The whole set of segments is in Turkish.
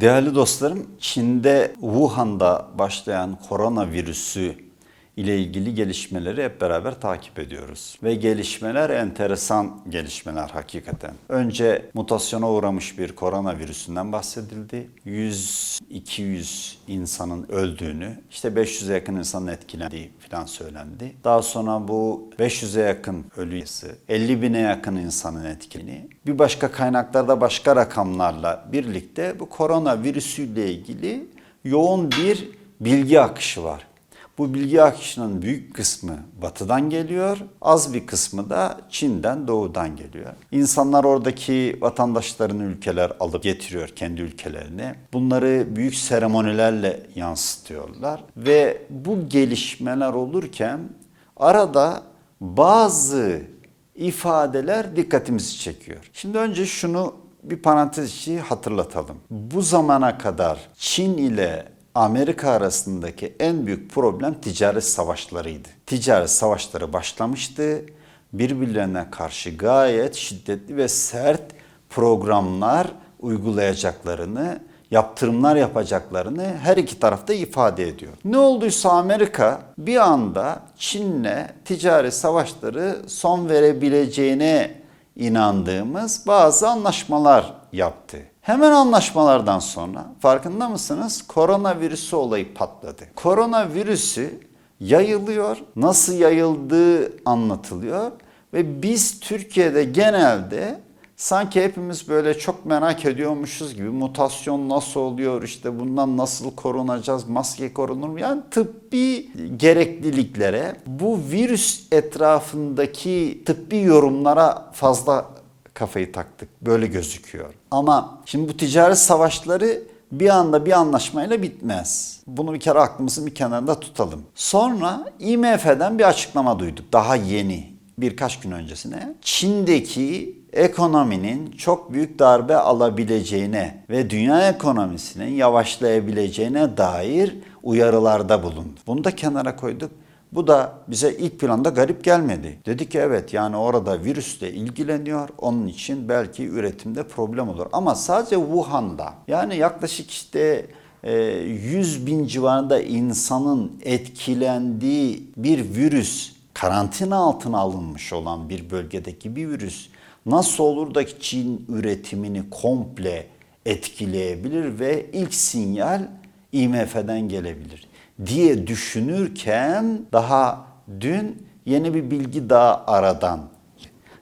Değerli dostlarım, Çin'de Wuhan'da başlayan koronavirüsü ile ilgili gelişmeleri hep beraber takip ediyoruz. Ve gelişmeler enteresan gelişmeler hakikaten. Önce mutasyona uğramış bir koronavirüsünden bahsedildi. 100-200 insanın öldüğünü, işte 500'e yakın insanın etkilendiği falan söylendi. Daha sonra bu 500'e yakın ölü sayısı, 50 bine yakın insanın etkilediğini, bir başka kaynaklarda başka rakamlarla birlikte bu koronavirüsüyle ilgili yoğun bir bilgi akışı var. Bu bilgi akışının büyük kısmı batıdan geliyor, az bir kısmı da Çin'den, doğudan geliyor. İnsanlar oradaki vatandaşlarını ülkeler alıp getiriyor kendi ülkelerine. Bunları büyük seremonilerle yansıtıyorlar ve bu gelişmeler olurken arada bazı ifadeler dikkatimizi çekiyor. Şimdi önce şunu bir parantez içi hatırlatalım. Bu zamana kadar Çin ile Amerika arasındaki en büyük problem ticaret savaşlarıydı. Ticaret savaşları başlamıştı. Birbirlerine karşı gayet şiddetli ve sert programlar uygulayacaklarını, yaptırımlar yapacaklarını her iki tarafta ifade ediyor. Ne olduysa Amerika bir anda Çin'le ticaret savaşları son verebileceğine inandığımız bazı anlaşmalar yaptı. Hemen anlaşmalardan sonra farkında mısınız? Koronavirüsü olayı patladı. Koronavirüsü yayılıyor. Nasıl yayıldığı anlatılıyor ve biz Türkiye'de genelde sanki hepimiz böyle çok merak ediyormuşuz gibi mutasyon nasıl oluyor işte bundan nasıl korunacağız maske korunur mu yani tıbbi gerekliliklere bu virüs etrafındaki tıbbi yorumlara fazla kafayı taktık. Böyle gözüküyor. Ama şimdi bu ticaret savaşları bir anda bir anlaşmayla bitmez. Bunu bir kere aklımızın bir kenarında tutalım. Sonra IMF'den bir açıklama duyduk. Daha yeni birkaç gün öncesine. Çin'deki ekonominin çok büyük darbe alabileceğine ve dünya ekonomisinin yavaşlayabileceğine dair uyarılarda bulundu. Bunu da kenara koyduk. Bu da bize ilk planda garip gelmedi. Dedi ki evet yani orada virüsle ilgileniyor. Onun için belki üretimde problem olur. Ama sadece Wuhan'da yani yaklaşık işte 100 bin civarında insanın etkilendiği bir virüs karantina altına alınmış olan bir bölgedeki bir virüs nasıl olur da Çin üretimini komple etkileyebilir ve ilk sinyal IMF'den gelebilir diye düşünürken daha dün yeni bir bilgi daha aradan.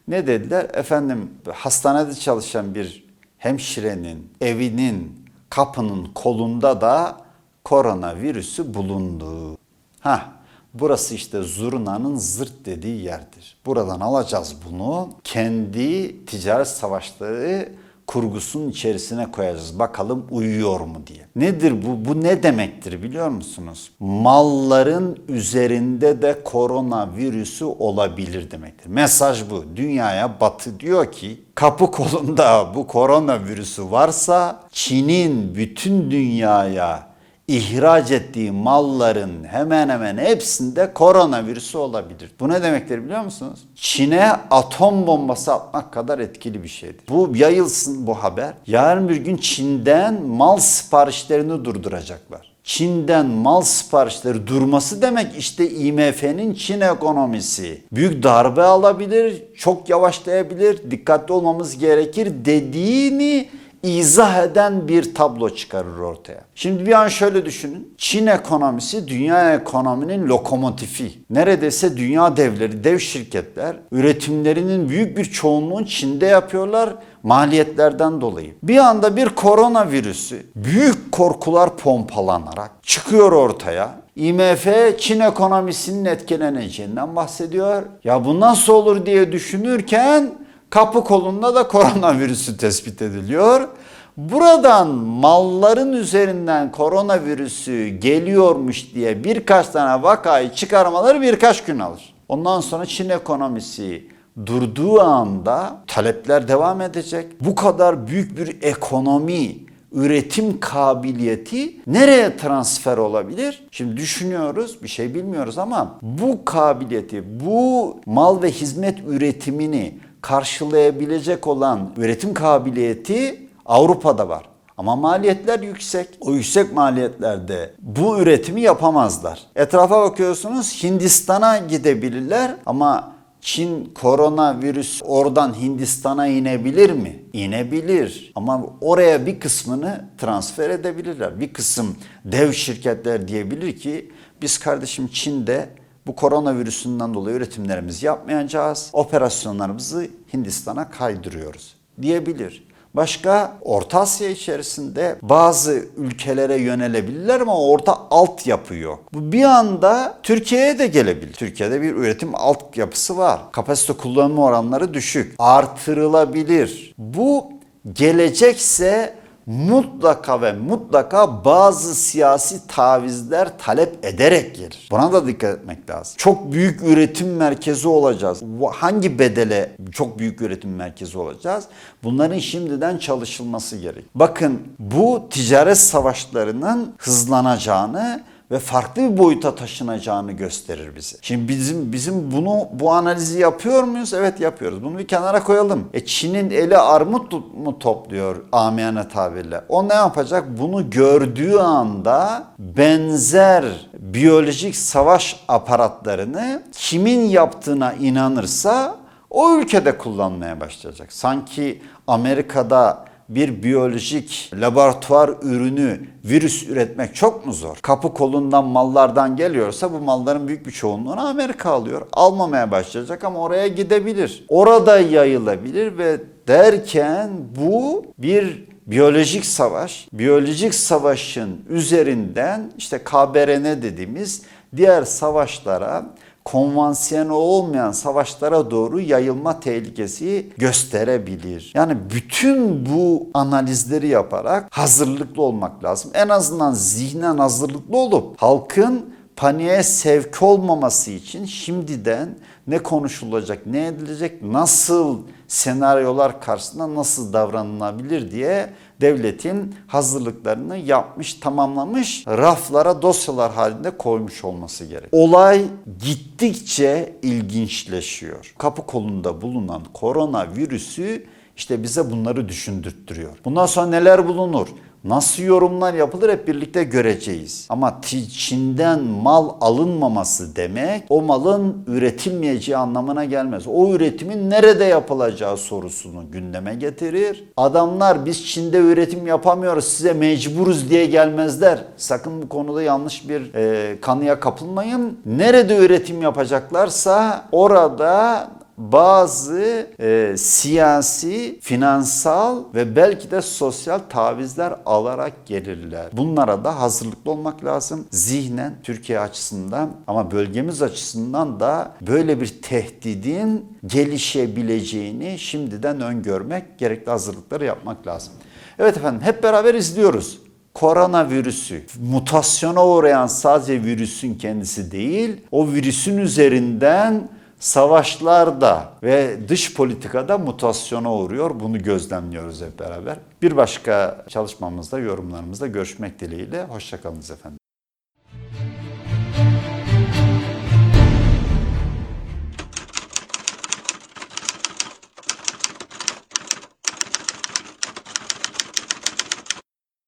Ne dediler? Efendim hastanede çalışan bir hemşirenin evinin kapının kolunda da koronavirüsü bulundu. Ha, burası işte zurnanın zırt dediği yerdir. Buradan alacağız bunu. Kendi ticaret savaşları kurgusunun içerisine koyacağız. Bakalım uyuyor mu diye. Nedir bu? Bu ne demektir biliyor musunuz? Malların üzerinde de koronavirüsü olabilir demektir. Mesaj bu. Dünyaya batı diyor ki kapı kolunda bu koronavirüsü varsa Çin'in bütün dünyaya ihraç ettiği malların hemen hemen hepsinde koronavirüsü olabilir. Bu ne demektir biliyor musunuz? Çin'e atom bombası atmak kadar etkili bir şeydir. Bu yayılsın bu haber. Yarın bir gün Çin'den mal siparişlerini durduracaklar. Çin'den mal siparişleri durması demek işte IMF'nin Çin ekonomisi. Büyük darbe alabilir, çok yavaşlayabilir, dikkatli olmamız gerekir dediğini izah eden bir tablo çıkarır ortaya. Şimdi bir an şöyle düşünün. Çin ekonomisi dünya ekonominin lokomotifi. Neredeyse dünya devleri, dev şirketler üretimlerinin büyük bir çoğunluğunu Çin'de yapıyorlar maliyetlerden dolayı. Bir anda bir koronavirüsü büyük korkular pompalanarak çıkıyor ortaya. IMF Çin ekonomisinin etkileneceğinden bahsediyor. Ya bu nasıl olur diye düşünürken kapı kolunda da koronavirüsü tespit ediliyor. Buradan malların üzerinden koronavirüsü geliyormuş diye birkaç tane vakayı çıkarmaları birkaç gün alır. Ondan sonra Çin ekonomisi durduğu anda talepler devam edecek. Bu kadar büyük bir ekonomi, üretim kabiliyeti nereye transfer olabilir? Şimdi düşünüyoruz, bir şey bilmiyoruz ama bu kabiliyeti, bu mal ve hizmet üretimini karşılayabilecek olan üretim kabiliyeti Avrupa'da var. Ama maliyetler yüksek. O yüksek maliyetlerde bu üretimi yapamazlar. Etrafa bakıyorsunuz Hindistan'a gidebilirler ama Çin koronavirüs oradan Hindistan'a inebilir mi? İnebilir. Ama oraya bir kısmını transfer edebilirler. Bir kısım dev şirketler diyebilir ki biz kardeşim Çin'de bu koronavirüsünden dolayı üretimlerimizi yapmayacağız. Operasyonlarımızı Hindistan'a kaydırıyoruz diyebilir. Başka Orta Asya içerisinde bazı ülkelere yönelebilirler ama orada altyapı yok. Bu bir anda Türkiye'ye de gelebilir. Türkiye'de bir üretim altyapısı var. Kapasite kullanma oranları düşük. Artırılabilir. Bu gelecekse mutlaka ve mutlaka bazı siyasi tavizler talep ederek gelir. Buna da dikkat etmek lazım. Çok büyük üretim merkezi olacağız. Hangi bedele çok büyük üretim merkezi olacağız? Bunların şimdiden çalışılması gerek. Bakın bu ticaret savaşlarının hızlanacağını ve farklı bir boyuta taşınacağını gösterir bize. Şimdi bizim bizim bunu bu analizi yapıyor muyuz? Evet yapıyoruz. Bunu bir kenara koyalım. E Çin'in eli armut mu topluyor amiyane tabirle? O ne yapacak? Bunu gördüğü anda benzer biyolojik savaş aparatlarını kimin yaptığına inanırsa o ülkede kullanmaya başlayacak. Sanki Amerika'da bir biyolojik laboratuvar ürünü virüs üretmek çok mu zor? Kapı kolundan mallardan geliyorsa bu malların büyük bir çoğunluğunu Amerika alıyor. Almamaya başlayacak ama oraya gidebilir. Orada yayılabilir ve derken bu bir biyolojik savaş, biyolojik savaşın üzerinden işte KBRN dediğimiz diğer savaşlara konvansiyonel olmayan savaşlara doğru yayılma tehlikesi gösterebilir. Yani bütün bu analizleri yaparak hazırlıklı olmak lazım. En azından zihnen hazırlıklı olup halkın paniğe sevk olmaması için şimdiden ne konuşulacak, ne edilecek, nasıl senaryolar karşısında nasıl davranılabilir diye devletin hazırlıklarını yapmış, tamamlamış, raflara dosyalar halinde koymuş olması gerek. Olay gittikçe ilginçleşiyor. Kapı kolunda bulunan koronavirüsü işte bize bunları düşündürttürüyor. Bundan sonra neler bulunur? Nasıl yorumlar yapılır hep birlikte göreceğiz. Ama Çin'den mal alınmaması demek o malın üretilmeyeceği anlamına gelmez. O üretimin nerede yapılacağı sorusunu gündeme getirir. Adamlar biz Çin'de üretim yapamıyoruz size mecburuz diye gelmezler. Sakın bu konuda yanlış bir e, kanıya kapılmayın. Nerede üretim yapacaklarsa orada bazı e, siyasi, finansal ve belki de sosyal tavizler alarak gelirler. Bunlara da hazırlıklı olmak lazım. Zihnen Türkiye açısından ama bölgemiz açısından da böyle bir tehdidin gelişebileceğini şimdiden öngörmek, gerekli hazırlıkları yapmak lazım. Evet efendim hep beraber izliyoruz koronavirüsü mutasyona uğrayan sadece virüsün kendisi değil, o virüsün üzerinden savaşlarda ve dış politikada mutasyona uğruyor. Bunu gözlemliyoruz hep beraber. Bir başka çalışmamızda, yorumlarımızda görüşmek dileğiyle. Hoşçakalınız efendim.